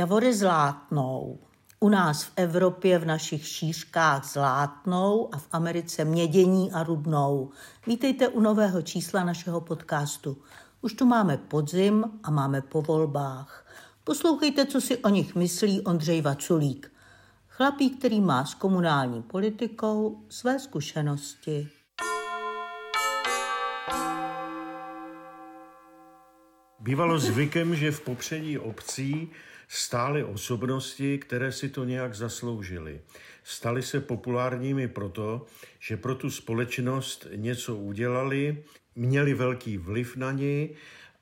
Javory zlátnou. U nás v Evropě v našich šířkách zlátnou a v Americe mědění a rudnou. Vítejte u nového čísla našeho podcastu. Už tu máme podzim a máme po volbách. Poslouchejte, co si o nich myslí Ondřej Vaculík. Chlapík, který má s komunální politikou své zkušenosti. Bývalo zvykem, že v popředí obcí stály osobnosti, které si to nějak zasloužily. Staly se populárními proto, že pro tu společnost něco udělali, měli velký vliv na ní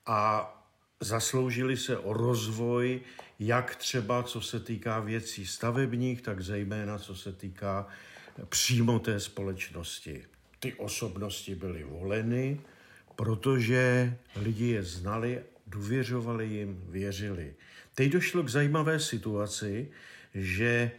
a zasloužili se o rozvoj, jak třeba co se týká věcí stavebních, tak zejména co se týká přímo té společnosti. Ty osobnosti byly voleny, protože lidi je znali, důvěřovali jim, věřili. Teď došlo k zajímavé situaci, že e,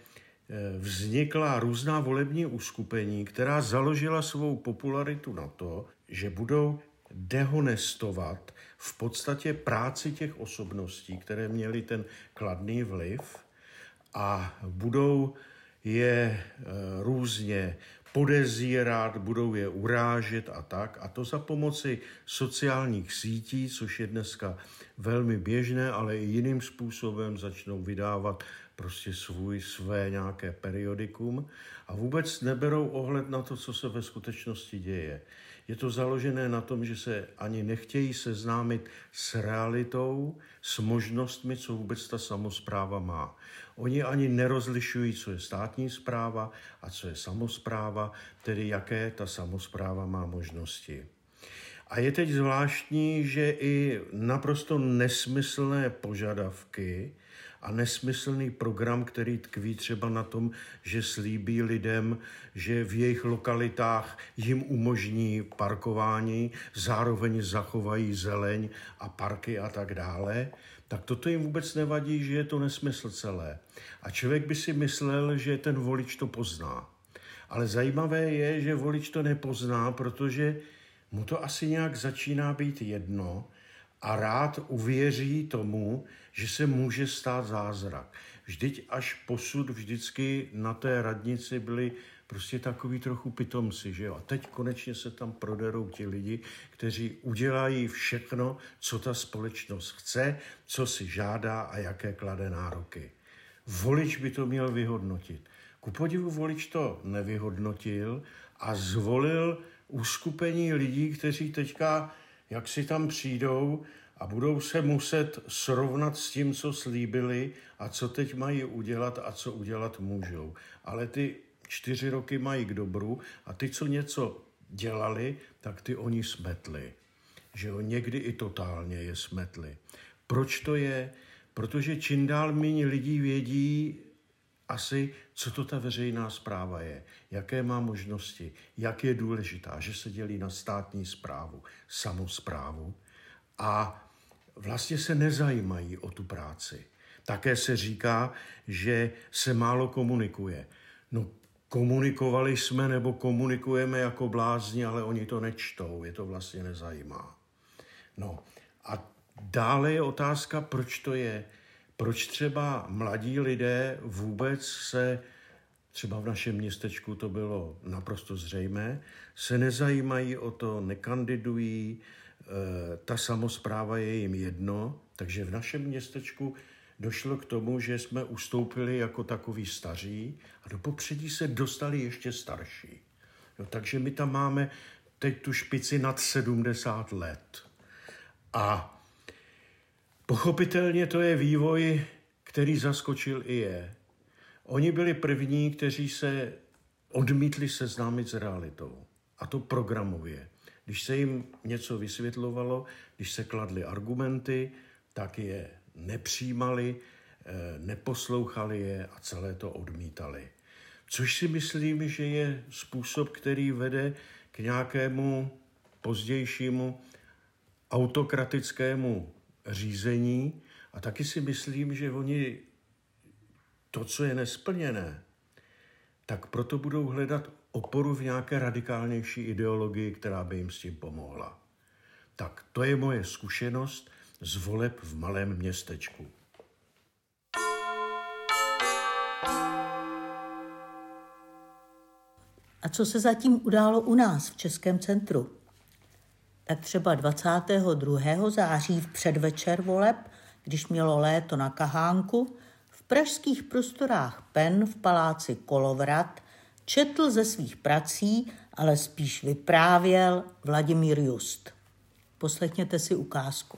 vznikla různá volební uskupení, která založila svou popularitu na to, že budou dehonestovat v podstatě práci těch osobností, které měly ten kladný vliv a budou je e, různě podezírat, budou je urážet a tak. A to za pomoci sociálních sítí, což je dneska velmi běžné, ale i jiným způsobem začnou vydávat prostě svůj, své nějaké periodikum a vůbec neberou ohled na to, co se ve skutečnosti děje. Je to založené na tom, že se ani nechtějí seznámit s realitou, s možnostmi, co vůbec ta samozpráva má. Oni ani nerozlišují, co je státní zpráva a co je samozpráva, tedy jaké ta samozpráva má možnosti. A je teď zvláštní, že i naprosto nesmyslné požadavky a nesmyslný program, který tkví třeba na tom, že slíbí lidem, že v jejich lokalitách jim umožní parkování, zároveň zachovají zeleň a parky a tak dále, tak toto jim vůbec nevadí, že je to nesmysl celé. A člověk by si myslel, že ten volič to pozná. Ale zajímavé je, že volič to nepozná, protože mu to asi nějak začíná být jedno a rád uvěří tomu, že se může stát zázrak. Vždyť až posud vždycky na té radnici byli prostě takový trochu pitomci, že jo. A teď konečně se tam proderou ti lidi, kteří udělají všechno, co ta společnost chce, co si žádá a jaké klade nároky. Volič by to měl vyhodnotit. Ku podivu volič to nevyhodnotil a zvolil uskupení lidí, kteří teďka, jak si tam přijdou a budou se muset srovnat s tím, co slíbili a co teď mají udělat a co udělat můžou. Ale ty čtyři roky mají k dobru a ty, co něco dělali, tak ty oni smetli. Že jo, někdy i totálně je smetli. Proč to je? Protože čím dál méně lidí vědí, asi, co to ta veřejná zpráva je, jaké má možnosti, jak je důležitá, že se dělí na státní zprávu, samozprávu a vlastně se nezajímají o tu práci. Také se říká, že se málo komunikuje. No, komunikovali jsme nebo komunikujeme jako blázni, ale oni to nečtou, je to vlastně nezajímá. No a dále je otázka, proč to je. Proč třeba mladí lidé vůbec se, třeba v našem městečku to bylo naprosto zřejmé, se nezajímají o to, nekandidují, ta samozpráva je jim jedno, takže v našem městečku došlo k tomu, že jsme ustoupili jako takový staří a do popředí se dostali ještě starší. Jo, takže my tam máme teď tu špici nad 70 let. A Pochopitelně to je vývoj, který zaskočil i je. Oni byli první, kteří se odmítli seznámit s realitou. A to programově. Když se jim něco vysvětlovalo, když se kladly argumenty, tak je nepřijímali, eh, neposlouchali je a celé to odmítali. Což si myslím, že je způsob, který vede k nějakému pozdějšímu autokratickému řízení a taky si myslím, že oni to, co je nesplněné, tak proto budou hledat oporu v nějaké radikálnější ideologii, která by jim s tím pomohla. Tak to je moje zkušenost z voleb v malém městečku. A co se zatím událo u nás v Českém centru? Tak třeba 22. září v předvečer voleb, když mělo léto na Kahánku, v pražských prostorách PEN v paláci Kolovrat četl ze svých prací, ale spíš vyprávěl Vladimír Just. Poslechněte si ukázku.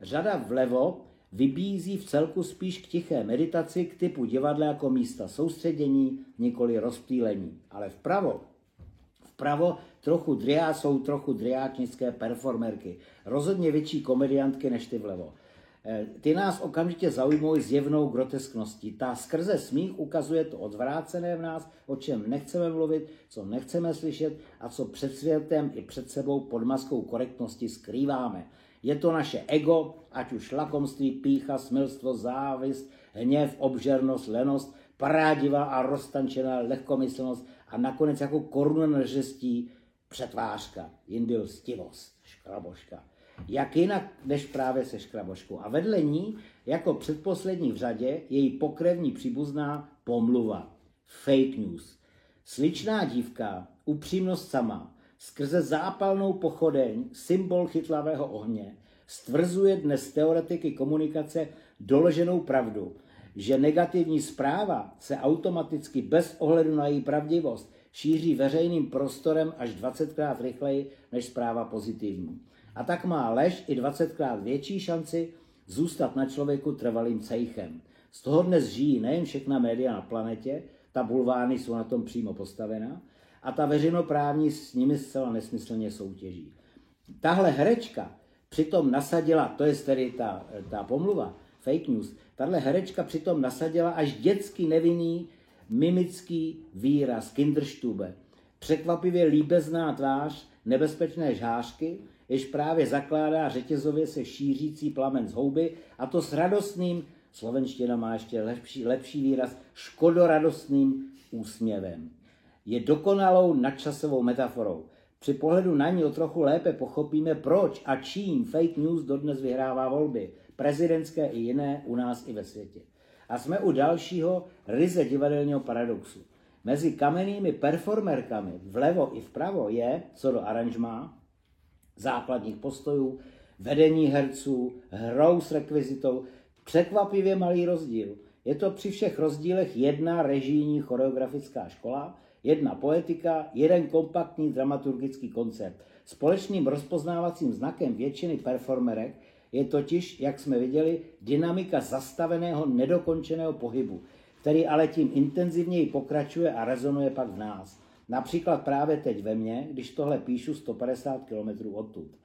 Řada vlevo vybízí v celku spíš k tiché meditaci, k typu divadla jako místa soustředění, nikoli rozptýlení. Ale vpravo, vpravo trochu driá jsou trochu driáčnické performerky. Rozhodně větší komediantky než ty vlevo. Eh, ty nás okamžitě zaujmou zjevnou groteskností. Ta skrze smích ukazuje to odvrácené v nás, o čem nechceme mluvit, co nechceme slyšet a co před světem i před sebou pod maskou korektnosti skrýváme. Je to naše ego, ať už lakomství, pícha, smilstvo, závist, hněv, obžernost, lenost, parádivá a roztančená lehkomyslnost a nakonec jako koruna neřestí přetvářka, jindy lstivost, škraboška. Jak jinak než právě se škraboškou. A vedle ní, jako předposlední v řadě, její pokrevní příbuzná pomluva, fake news. Sličná dívka, upřímnost sama, skrze zápalnou pochodeň, symbol chytlavého ohně, stvrzuje dnes teoretiky komunikace doloženou pravdu, že negativní zpráva se automaticky bez ohledu na její pravdivost šíří veřejným prostorem až 20krát rychleji než zpráva pozitivní. A tak má lež i 20krát větší šanci zůstat na člověku trvalým cejchem. Z toho dnes žijí nejen všechna média na planetě, ta bulvány jsou na tom přímo postavena, a ta veřejnoprávní s nimi zcela nesmyslně soutěží. Tahle herečka přitom nasadila, to je tedy ta, ta pomluva, fake news, tahle herečka přitom nasadila až dětský nevinný mimický výraz kinderstube. Překvapivě líbezná tvář nebezpečné žhářky, jež právě zakládá řetězově se šířící plamen z houby, a to s radostným, slovenština má ještě lepší, lepší výraz, škodoradostným úsměvem je dokonalou nadčasovou metaforou. Při pohledu na ní o trochu lépe pochopíme, proč a čím fake news dodnes vyhrává volby, prezidentské i jiné u nás i ve světě. A jsme u dalšího ryze divadelního paradoxu. Mezi kamennými performerkami vlevo i vpravo je, co do aranžmá, základních postojů, vedení herců, hrou s rekvizitou, překvapivě malý rozdíl. Je to při všech rozdílech jedna režijní choreografická škola, Jedna poetika, jeden kompaktní dramaturgický koncept. Společným rozpoznávacím znakem většiny performerek je totiž, jak jsme viděli, dynamika zastaveného, nedokončeného pohybu, který ale tím intenzivněji pokračuje a rezonuje pak v nás. Například právě teď ve mně, když tohle píšu 150 km odtud.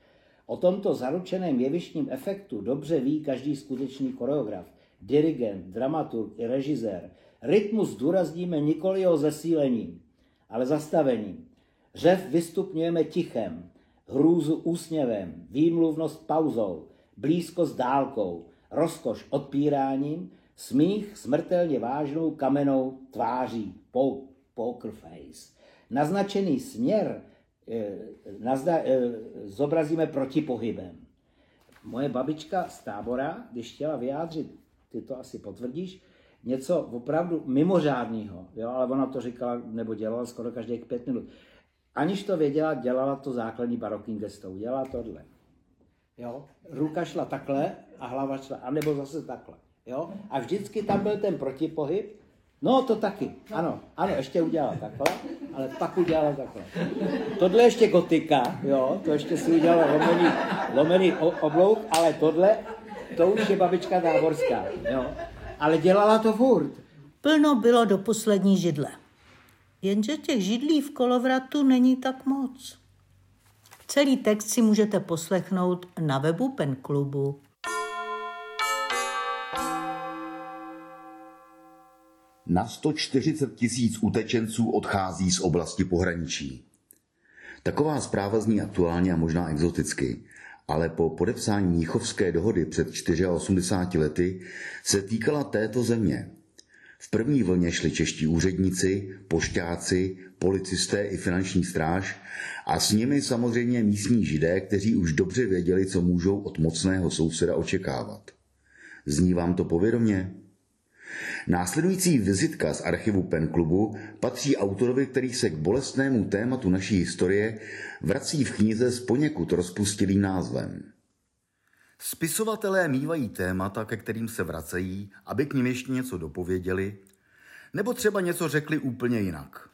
O tomto zaručeném jevištním efektu dobře ví každý skutečný choreograf, dirigent, dramaturg i režisér. Rytmus důrazníme nikoli jeho zesílením, ale zastavením. Řev vystupňujeme tichem, hrůzu úsměvem, výmluvnost pauzou, blízkost dálkou, rozkoš odpíráním, smích smrtelně vážnou kamenou tváří, poker face. Naznačený směr eh, nazda, eh, zobrazíme protipohybem. Moje babička z tábora, když chtěla vyjádřit, ty to asi potvrdíš, něco opravdu mimořádného, jo, ale ona to říkala nebo dělala skoro každých pět minut. Aniž to věděla, dělala to základní barokní gesto. Udělala tohle. Jo? Ruka šla takhle a hlava šla, anebo zase takhle. Jo? A vždycky tam byl ten protipohyb. No to taky, ano, ano, ještě udělala takhle, ale pak udělala takhle. Tohle ještě gotika, jo, to ještě si udělala lomený, lomený oblouk, ale tohle, to už je babička táborská, jo ale dělala to furt. Plno bylo do poslední židle. Jenže těch židlí v kolovratu není tak moc. Celý text si můžete poslechnout na webu Pen klubu. Na 140 tisíc utečenců odchází z oblasti pohraničí. Taková zpráva zní aktuálně a možná exoticky, ale po podepsání Mnichovské dohody před 84 lety se týkala této země. V první vlně šli čeští úředníci, pošťáci, policisté i finanční stráž a s nimi samozřejmě místní židé, kteří už dobře věděli, co můžou od mocného souseda očekávat. Zní vám to povědomě? Následující vizitka z archivu Pen klubu patří autorovi, který se k bolestnému tématu naší historie vrací v knize s poněkud rozpustilým názvem. Spisovatelé mývají témata, ke kterým se vracejí, aby k ním ještě něco dopověděli, nebo třeba něco řekli úplně jinak.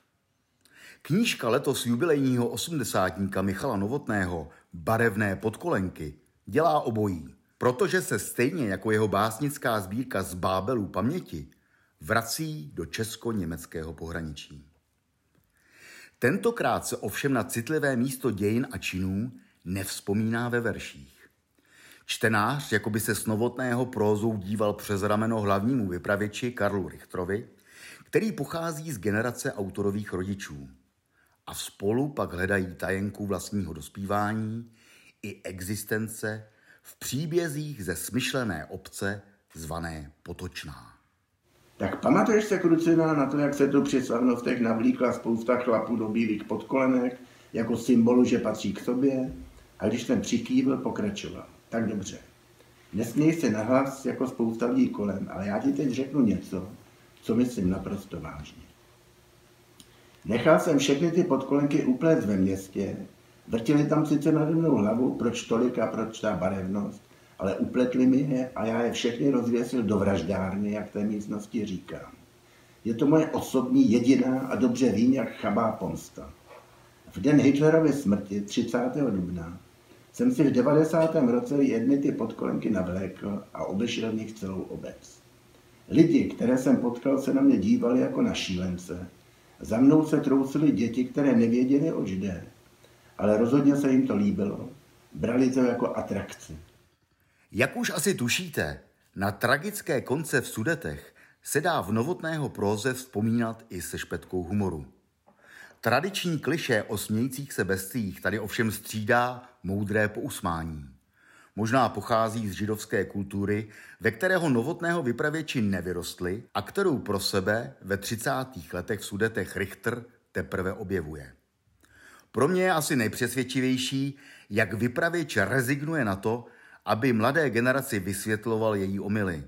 Knížka letos jubilejního osmdesátníka Michala Novotného Barevné podkolenky dělá obojí, protože se stejně jako jeho básnická sbírka z Bábelů paměti vrací do česko-německého pohraničí. Tentokrát se ovšem na citlivé místo dějin a činů nevzpomíná ve verších. Čtenář, jako by se s novotného prózou díval přes rameno hlavnímu vypravěči Karlu Richtrovi, který pochází z generace autorových rodičů. A spolu pak hledají tajenku vlastního dospívání i existence v příbězích ze smyšlené obce zvané Potočná. Tak pamatuješ se, Krucina, na to, jak se tu při slavnostech navlíkla spousta chlapů do bílých podkolenek, jako symbolu, že patří k sobě? A když ten přikývl, pokračoval. Tak dobře. Nesměj se nahlas jako spousta lidí kolem, ale já ti teď řeknu něco, co myslím naprosto vážně. Nechal jsem všechny ty podkolenky uplést ve městě, vrtili tam sice nade mnou hlavu, proč tolik a proč ta barevnost, ale upletli mi je a já je všechny rozvěsil do vraždárny, jak té místnosti říkám. Je to moje osobní, jediná a dobře vím, jak chabá pomsta. V den Hitlerovy smrti 30. dubna jsem si v 90. roce jedny ty podkolenky navlékl a obešel v nich celou obec. Lidi, které jsem potkal, se na mě dívali jako na šílence. Za mnou se trousily děti, které nevěděly, oč jde. Ale rozhodně se jim to líbilo. Brali to jako atrakci. Jak už asi tušíte, na tragické konce v Sudetech se dá v novotného próze vzpomínat i se špetkou humoru. Tradiční kliše o smějících se bestích tady ovšem střídá moudré pousmání. Možná pochází z židovské kultury, ve kterého novotného vypravěči nevyrostli a kterou pro sebe ve 30. letech v Sudetech Richter teprve objevuje. Pro mě je asi nejpřesvědčivější, jak vypravěč rezignuje na to, aby mladé generaci vysvětloval její omily.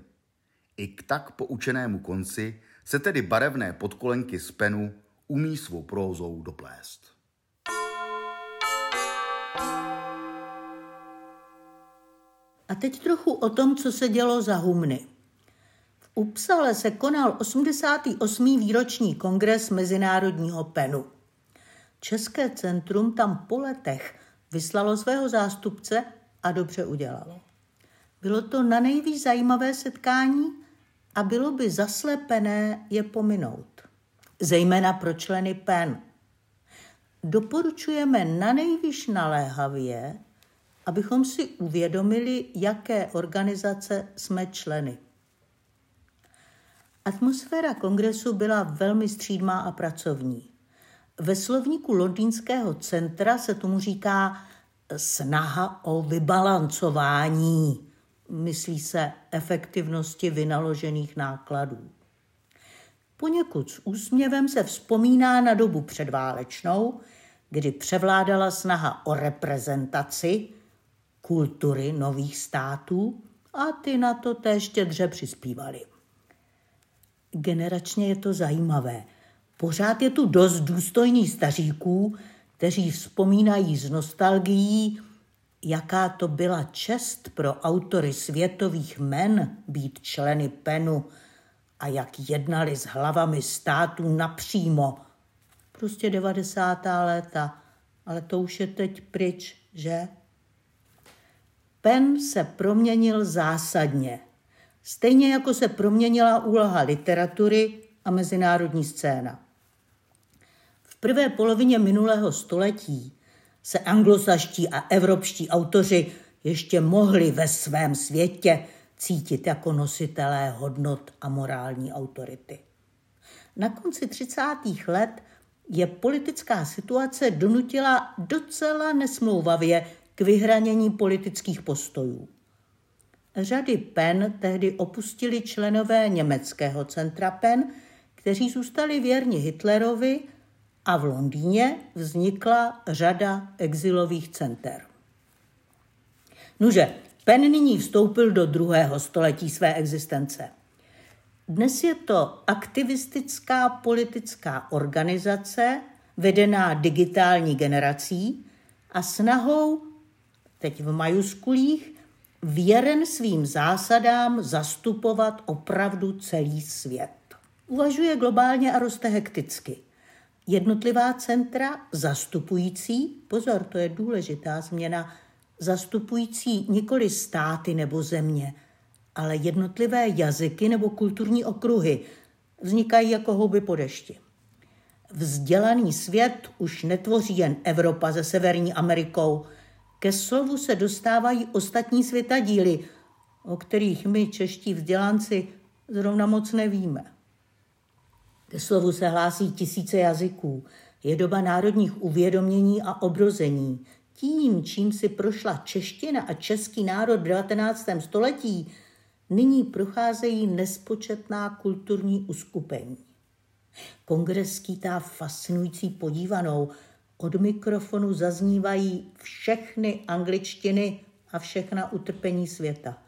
I k tak poučenému konci se tedy barevné podkolenky z penu umí svou prózou doplést. A teď trochu o tom, co se dělo za humny. V Upsale se konal 88. výroční kongres Mezinárodního penu. České centrum tam po letech vyslalo svého zástupce a dobře udělalo. Bylo to na nejvíc zajímavé setkání a bylo by zaslepené je pominout. Zejména pro členy PEN. Doporučujeme na nejvíc naléhavě, abychom si uvědomili, jaké organizace jsme členy. Atmosféra kongresu byla velmi střídmá a pracovní. Ve slovníku Londýnského centra se tomu říká snaha o vybalancování, myslí se efektivnosti vynaložených nákladů. Poněkud s úsměvem se vzpomíná na dobu předválečnou, kdy převládala snaha o reprezentaci kultury nových států a ty na to též štědře přispívali. Generačně je to zajímavé. Pořád je tu dost důstojných staříků, kteří vzpomínají s nostalgií, jaká to byla čest pro autory světových men být členy PENu a jak jednali s hlavami států napřímo. Prostě 90. léta, ale to už je teď pryč, že? PEN se proměnil zásadně. Stejně jako se proměnila úloha literatury a mezinárodní scéna prvé polovině minulého století se anglosaští a evropští autoři ještě mohli ve svém světě cítit jako nositelé hodnot a morální autority. Na konci 30. let je politická situace donutila docela nesmlouvavě k vyhranění politických postojů. Řady PEN tehdy opustili členové německého centra PEN, kteří zůstali věrni Hitlerovi a v Londýně vznikla řada exilových center. Nuže, Penn nyní vstoupil do druhého století své existence. Dnes je to aktivistická politická organizace, vedená digitální generací a snahou, teď v majuskulích, věren svým zásadám zastupovat opravdu celý svět. Uvažuje globálně a roste hekticky. Jednotlivá centra zastupující, pozor, to je důležitá změna, zastupující nikoli státy nebo země, ale jednotlivé jazyky nebo kulturní okruhy vznikají jako houby po dešti. Vzdělaný svět už netvoří jen Evropa se Severní Amerikou. Ke slovu se dostávají ostatní světadíly, o kterých my, čeští vzdělanci, zrovna moc nevíme. Ke slovu se hlásí tisíce jazyků. Je doba národních uvědomění a obrození. Tím, čím si prošla čeština a český národ v 19. století, nyní procházejí nespočetná kulturní uskupení. Kongres skýtá fascinující podívanou. Od mikrofonu zaznívají všechny angličtiny a všechna utrpení světa.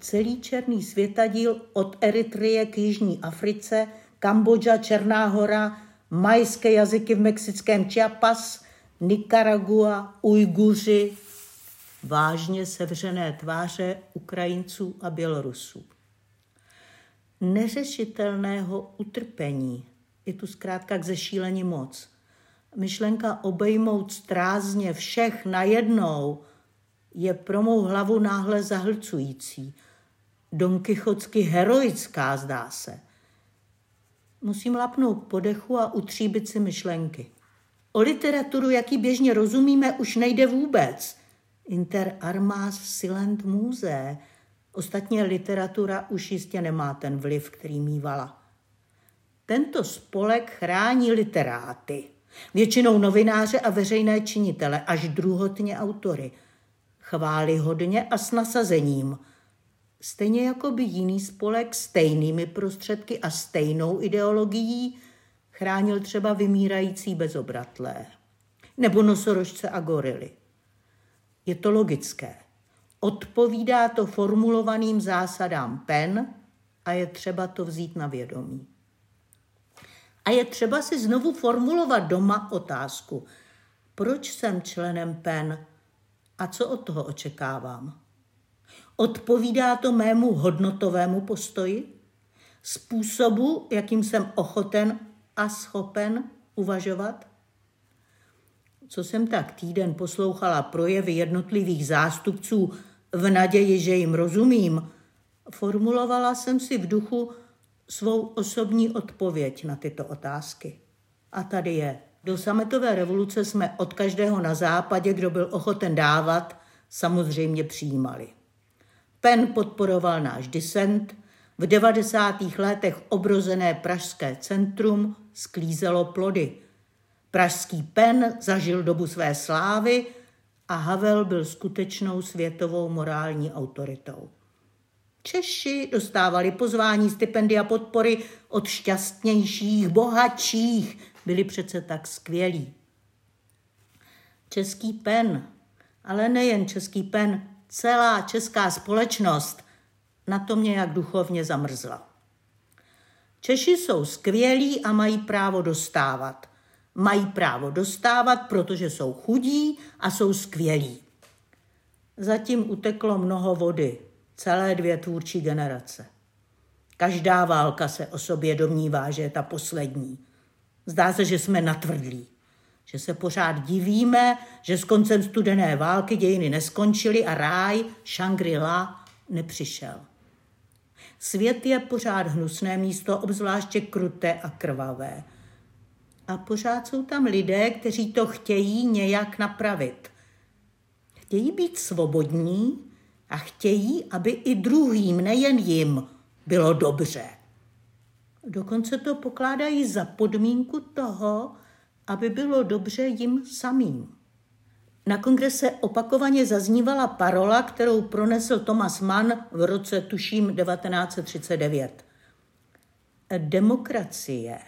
Celý černý světadíl od Eritreje k Jižní Africe, Kambodža, Černá hora, majské jazyky v mexickém Chiapas, Nicaragua, Ujguři, vážně sevřené tváře Ukrajinců a Bělorusů neřešitelného utrpení. Je tu zkrátka k zešílení moc. Myšlenka obejmout strázně všech najednou je pro mou hlavu náhle zahlcující. Don Kichotsky heroická, zdá se. Musím lapnout podechu a utříbit si myšlenky. O literaturu, jaký běžně rozumíme, už nejde vůbec. Inter armas silent muse – Ostatně literatura už jistě nemá ten vliv, který mývala. Tento spolek chrání literáty, většinou novináře a veřejné činitele, až druhotně autory. Chválí hodně a s nasazením. Stejně jako by jiný spolek stejnými prostředky a stejnou ideologií chránil třeba vymírající bezobratlé. Nebo nosorožce a gorily. Je to logické. Odpovídá to formulovaným zásadám PEN a je třeba to vzít na vědomí. A je třeba si znovu formulovat doma otázku, proč jsem členem PEN a co od toho očekávám. Odpovídá to mému hodnotovému postoji, způsobu, jakým jsem ochoten a schopen uvažovat? Co jsem tak týden poslouchala projevy jednotlivých zástupců v naději, že jim rozumím, formulovala jsem si v duchu svou osobní odpověď na tyto otázky. A tady je. Do sametové revoluce jsme od každého na západě, kdo byl ochoten dávat, samozřejmě přijímali. Pen podporoval náš disent, v 90. letech obrozené Pražské centrum sklízelo plody. Pražský pen zažil dobu své slávy a Havel byl skutečnou světovou morální autoritou. Češi dostávali pozvání, stipendia, podpory od šťastnějších, bohatších, byli přece tak skvělí. Český pen, ale nejen český pen, celá česká společnost na to mě jak duchovně zamrzla. Češi jsou skvělí a mají právo dostávat mají právo dostávat, protože jsou chudí a jsou skvělí. Zatím uteklo mnoho vody, celé dvě tvůrčí generace. Každá válka se o sobě domnívá, že je ta poslední. Zdá se, že jsme natvrdlí, že se pořád divíme, že s koncem studené války dějiny neskončily a ráj Shangri-La nepřišel. Svět je pořád hnusné místo, obzvláště kruté a krvavé – a pořád jsou tam lidé, kteří to chtějí nějak napravit. Chtějí být svobodní a chtějí, aby i druhým, nejen jim, bylo dobře. Dokonce to pokládají za podmínku toho, aby bylo dobře jim samým. Na kongrese opakovaně zaznívala parola, kterou pronesl Thomas Mann v roce, tuším, 1939. Demokracie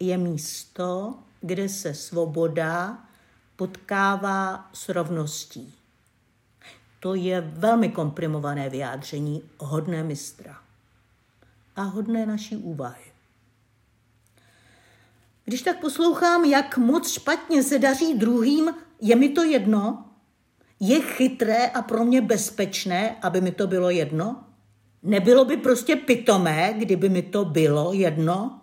je místo, kde se svoboda potkává s rovností. To je velmi komprimované vyjádření hodné mistra. a hodné naší úvahy. Když tak poslouchám, jak moc špatně se daří druhým, je mi to jedno? Je chytré a pro mě bezpečné, aby mi to bylo jedno? Nebylo by prostě pitomé, kdyby mi to bylo jedno?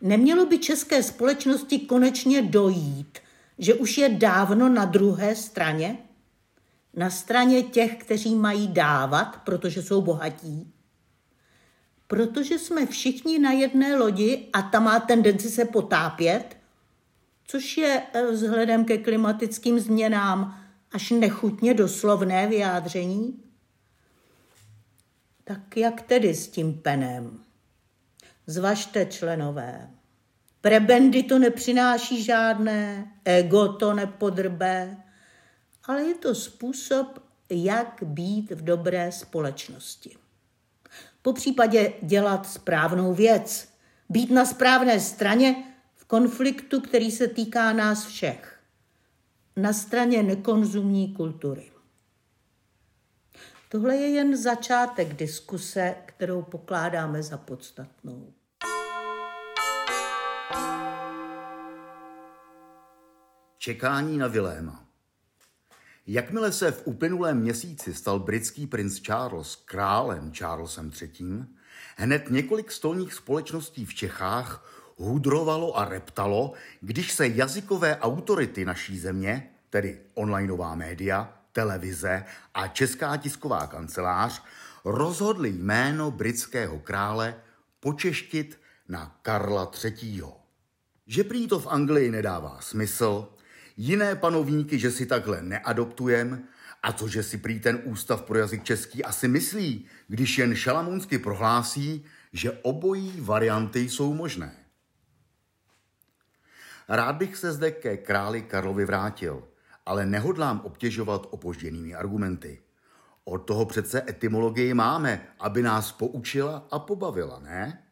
Nemělo by české společnosti konečně dojít, že už je dávno na druhé straně? Na straně těch, kteří mají dávat, protože jsou bohatí? Protože jsme všichni na jedné lodi a ta má tendenci se potápět, což je eh, vzhledem ke klimatickým změnám až nechutně doslovné vyjádření? Tak jak tedy s tím penem? Zvažte členové. Prebendy to nepřináší žádné, ego to nepodrbe, ale je to způsob, jak být v dobré společnosti. Po případě dělat správnou věc, být na správné straně v konfliktu, který se týká nás všech. Na straně nekonzumní kultury. Tohle je jen začátek diskuse, kterou pokládáme za podstatnou. Čekání na Viléma. Jakmile se v uplynulém měsíci stal britský princ Charles králem Charlesem III., hned několik stolních společností v Čechách hudrovalo a reptalo, když se jazykové autority naší země, tedy onlineová média, televize a Česká tisková kancelář, rozhodli jméno britského krále počeštit na Karla III. Že prý to v Anglii nedává smysl, jiné panovníky, že si takhle neadoptujem, a to, že si prý ten ústav pro jazyk český asi myslí, když jen šalamounsky prohlásí, že obojí varianty jsou možné. Rád bych se zde ke králi Karlovi vrátil, ale nehodlám obtěžovat opožděnými argumenty. Od toho přece etymologii máme, aby nás poučila a pobavila, ne?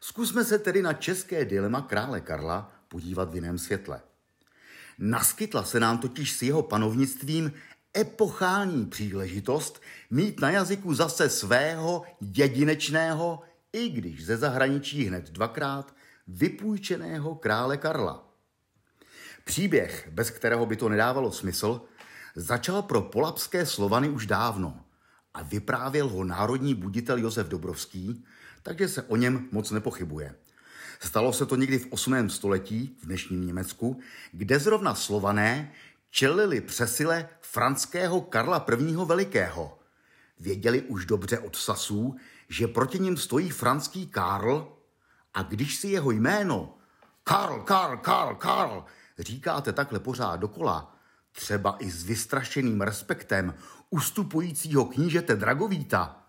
Zkusme se tedy na české dilema krále Karla podívat v jiném světle. Naskytla se nám totiž s jeho panovnictvím epochální příležitost mít na jazyku zase svého jedinečného, i když ze zahraničí hned dvakrát, vypůjčeného krále Karla. Příběh, bez kterého by to nedávalo smysl, začal pro polapské Slovany už dávno a vyprávěl ho národní buditel Josef Dobrovský, takže se o něm moc nepochybuje. Stalo se to někdy v 8. století v dnešním Německu, kde zrovna slované čelili přesile franského Karla I. Velikého. Věděli už dobře od Sasů, že proti ním stojí franský Karl a když si jeho jméno Karl, Karl, Karl, Karl říkáte takhle pořád dokola, třeba i s vystrašeným respektem ustupujícího knížete Dragovíta,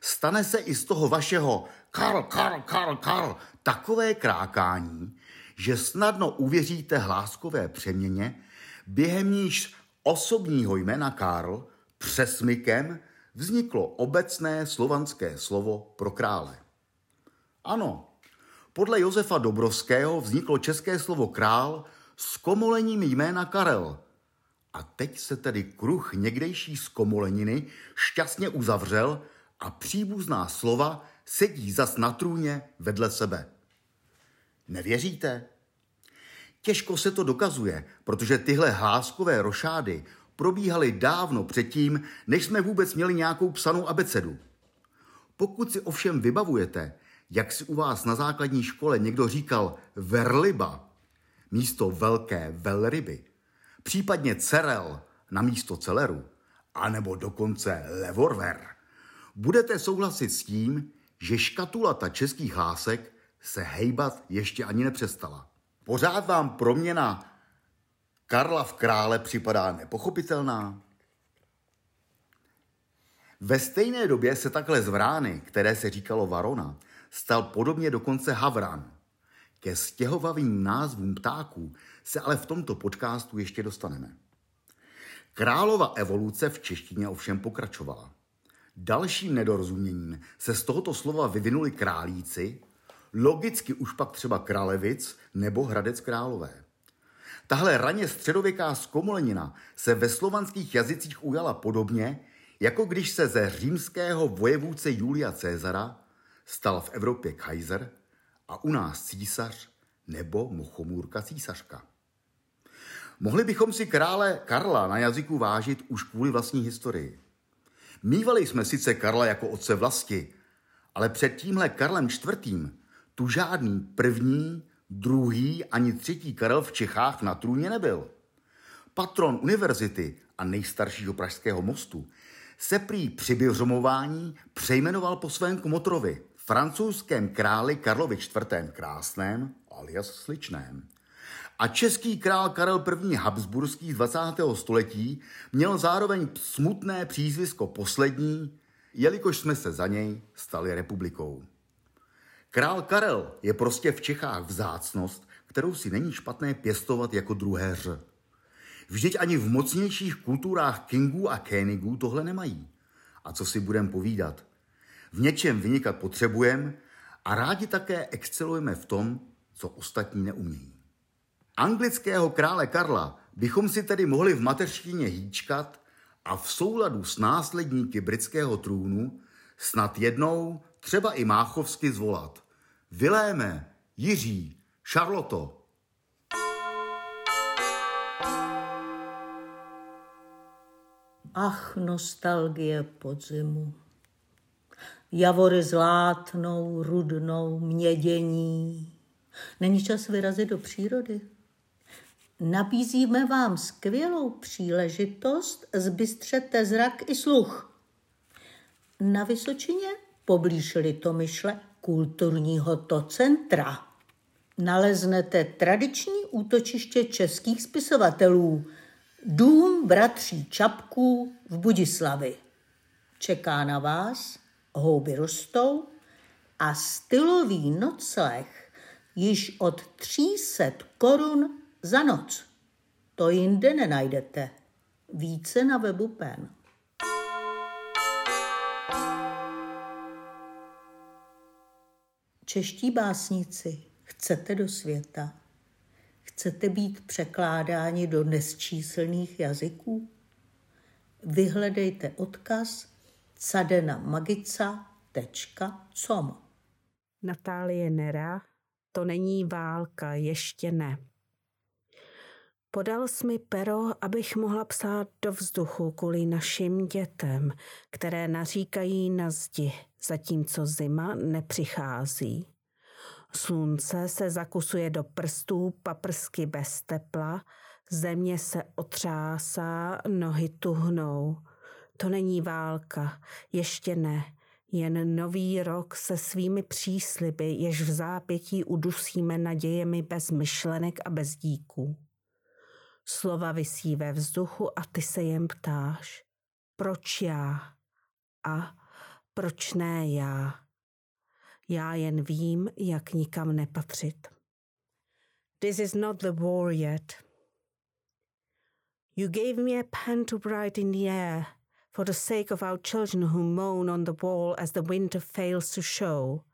stane se i z toho vašeho Karl, Karl, Karl, Karl takové krákání, že snadno uvěříte hláskové přeměně, během níž osobního jména Karl přesmykem vzniklo obecné slovanské slovo pro krále. Ano, podle Josefa Dobrovského vzniklo české slovo král s komolením jména Karel. A teď se tedy kruh někdejší zkomoleniny šťastně uzavřel a příbuzná slova sedí zas na trůně vedle sebe. Nevěříte? Těžko se to dokazuje, protože tyhle hláskové rošády probíhaly dávno předtím, než jsme vůbec měli nějakou psanou abecedu. Pokud si ovšem vybavujete, jak si u vás na základní škole někdo říkal verliba místo velké velryby, případně cerel na místo celeru, anebo dokonce levorver, budete souhlasit s tím, že škatulata českých hlásek se hejbat ještě ani nepřestala. Pořád vám proměna Karla v krále připadá nepochopitelná? Ve stejné době se takhle z Vrány, které se říkalo Varona, stal podobně dokonce Havran. Ke stěhovavým názvům ptáků se ale v tomto podcastu ještě dostaneme. Králova evoluce v češtině ovšem pokračovala. Dalším nedorozuměním se z tohoto slova vyvinuli králíci, logicky už pak třeba Kralevic nebo Hradec Králové. Tahle raně středověká zkomolenina se ve slovanských jazycích ujala podobně, jako když se ze římského vojevůdce Julia Cezara stal v Evropě kaiser a u nás císař nebo mochomůrka císařka. Mohli bychom si krále Karla na jazyku vážit už kvůli vlastní historii. Mývali jsme sice Karla jako otce vlasti, ale před tímhle Karlem IV. tu žádný první, druhý ani třetí Karel v Čechách na trůně nebyl. Patron univerzity a nejstaršího pražského mostu se prý při běžomování přejmenoval po svém kmotrovi, francouzském králi Karlovi IV. Krásném alias Sličném. A český král Karel I. Habsburský z 20. století měl zároveň smutné přízvisko poslední, jelikož jsme se za něj stali republikou. Král Karel je prostě v Čechách vzácnost, kterou si není špatné pěstovat jako druhé ř. Vždyť ani v mocnějších kulturách Kingů a Kénigů tohle nemají. A co si budem povídat? V něčem vynikat potřebujeme a rádi také excelujeme v tom, co ostatní neumějí. Anglického krále Karla bychom si tedy mohli v mateřštině hýčkat a v souladu s následníky britského trůnu snad jednou třeba i máchovsky zvolat. Viléme, Jiří, Šarloto. Ach, nostalgie podzimu. Javory zlátnou, rudnou, mědění. Není čas vyrazit do přírody? Nabízíme vám skvělou příležitost, zbystřete zrak i sluch. Na Vysočině, poblíž Litomyšle, kulturního to centra, naleznete tradiční útočiště českých spisovatelů, dům bratří Čapků v Budislavi. Čeká na vás, houby rostou a stylový nocleh již od 300 korun za noc. To jinde nenajdete. Více na webu PEN. Čeští básníci, chcete do světa? Chcete být překládáni do nesčíslných jazyků? Vyhledejte odkaz cadenamagica.com Natálie Nera, to není válka, ještě ne. Podal mi pero, abych mohla psát do vzduchu kvůli našim dětem, které naříkají na zdi, zatímco zima nepřichází. Slunce se zakusuje do prstů paprsky bez tepla, země se otřásá, nohy tuhnou. To není válka, ještě ne, jen nový rok se svými přísliby, jež v zápětí udusíme nadějemi bez myšlenek a bez díků. Slova visí ve vzduchu a ty se jen ptáš. Proč já? A proč ne já? Já jen vím, jak nikam nepatřit. This is not the war yet. You gave me a pen to write in the air for the sake of our children who moan on the wall as the winter fails to show.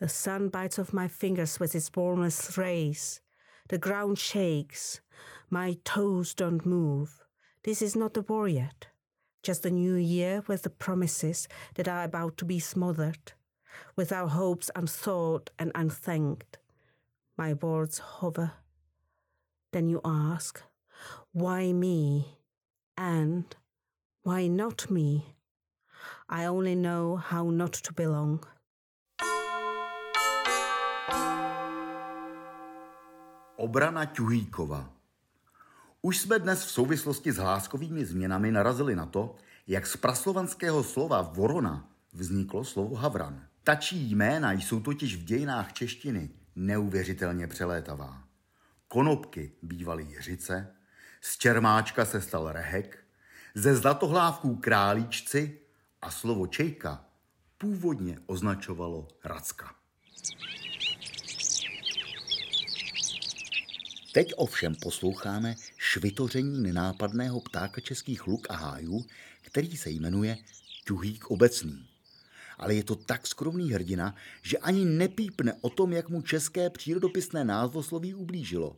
The sun bites off my fingers with its warmest rays. The ground shakes. My toes don't move. This is not the war yet. Just a new year with the promises that are about to be smothered, with our hopes unthought and unthanked. My words hover. Then you ask, why me? And why not me? I only know how not to belong. Obrana Ťuhýkova Už jsme dnes v souvislosti s hláskovými změnami narazili na to, jak z praslovanského slova vorona vzniklo slovo havran. Tačí jména jsou totiž v dějinách češtiny neuvěřitelně přelétavá. Konopky bývaly jeřice, z čermáčka se stal rehek, ze zlatohlávků králíčci a slovo čejka původně označovalo racka. Teď ovšem posloucháme švitoření nenápadného ptáka českých luk a hájů, který se jmenuje Ťuhýk obecný. Ale je to tak skromný hrdina, že ani nepípne o tom, jak mu české přírodopisné názvosloví ublížilo.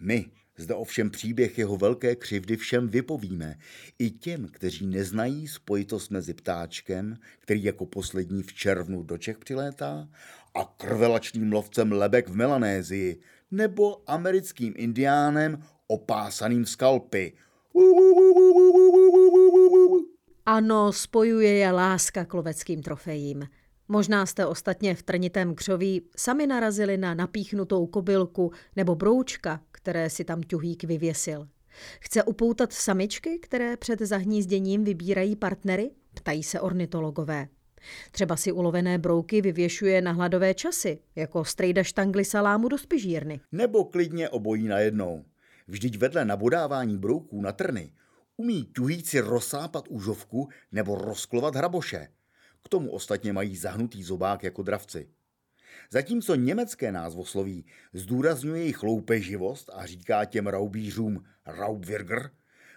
My Zde ovšem příběh jeho velké křivdy všem vypovíme. I těm, kteří neznají spojitost mezi ptáčkem, který jako poslední v červnu do Čech přilétá, a krvelačným lovcem lebek v Melanézii, nebo americkým indiánem opásaným skalpy. Ano, spojuje je láska k loveckým trofejím. Možná jste ostatně v trnitém křoví sami narazili na napíchnutou kobylku nebo broučka, které si tam ťuhýk vyvěsil. Chce upoutat samičky, které před zahnízděním vybírají partnery? Ptají se ornitologové. Třeba si ulovené brouky vyvěšuje na hladové časy, jako strejda štangly salámu do spižírny. Nebo klidně obojí najednou. Vždyť vedle nabodávání brouků na trny umí ťuhýci rozsápat úžovku nebo rozklovat hraboše. K tomu ostatně mají zahnutý zobák jako dravci. Zatímco německé názvosloví zdůrazňuje jejich loupeživost a říká těm raubířům Raubwirger,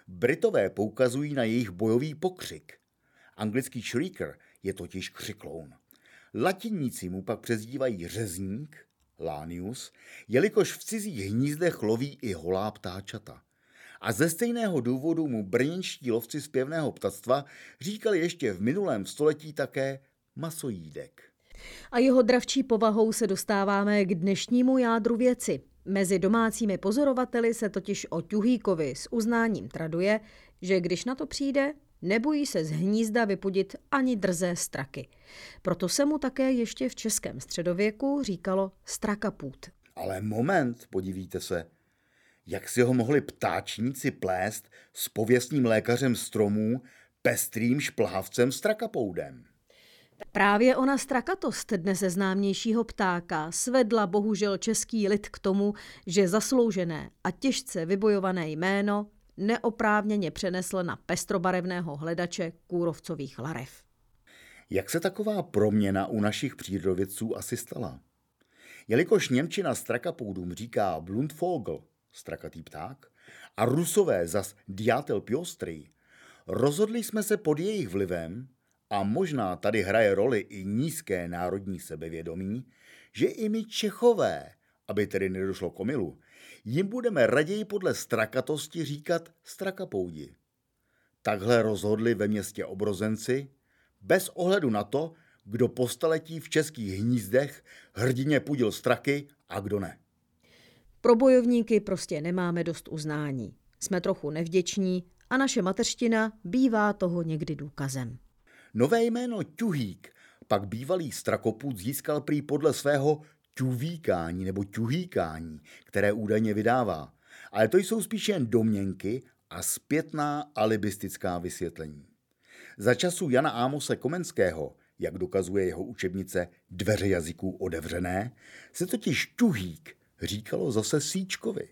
Britové poukazují na jejich bojový pokřik. Anglický shrieker je totiž křikloun. Latiníci mu pak přezdívají řezník, Lanius, jelikož v cizích hnízdech loví i holá ptáčata. A ze stejného důvodu mu brněnští lovci zpěvného ptactva říkali ještě v minulém století také masojídek. A jeho dravčí povahou se dostáváme k dnešnímu jádru věci. Mezi domácími pozorovateli se totiž o Ťuhýkovi s uznáním traduje, že když na to přijde, nebojí se z hnízda vypudit ani drzé straky. Proto se mu také ještě v českém středověku říkalo strakapút. Ale moment, podívíte se, jak si ho mohli ptáčníci plést s pověstným lékařem stromů, pestrým šplhavcem strakapoudem. Právě ona strakatost dnes známějšího ptáka svedla bohužel český lid k tomu, že zasloužené a těžce vybojované jméno neoprávněně přenesl na pestrobarevného hledače kůrovcových larev. Jak se taková proměna u našich přírodovědců asi stala? Jelikož Němčina strakapoudům říká Blundvogel, strakatý pták, a Rusové zas Diatel piostrý, rozhodli jsme se pod jejich vlivem, a možná tady hraje roli i nízké národní sebevědomí, že i my Čechové, aby tedy nedošlo k omilu, jim budeme raději podle strakatosti říkat strakapoudi. Takhle rozhodli ve městě obrozenci, bez ohledu na to, kdo po staletí v českých hnízdech hrdině pudil straky a kdo ne. Pro bojovníky prostě nemáme dost uznání. Jsme trochu nevděční a naše mateřština bývá toho někdy důkazem. Nové jméno Ťuhík pak bývalý strakoput získal prý podle svého ťuvíkání nebo ťuhýkání, které údajně vydává. Ale to jsou spíše jen domněnky a zpětná alibistická vysvětlení. Za času Jana Ámose Komenského, jak dokazuje jeho učebnice Dveře jazyků odevřené, se totiž ťuhýk říkalo zase Síčkovi.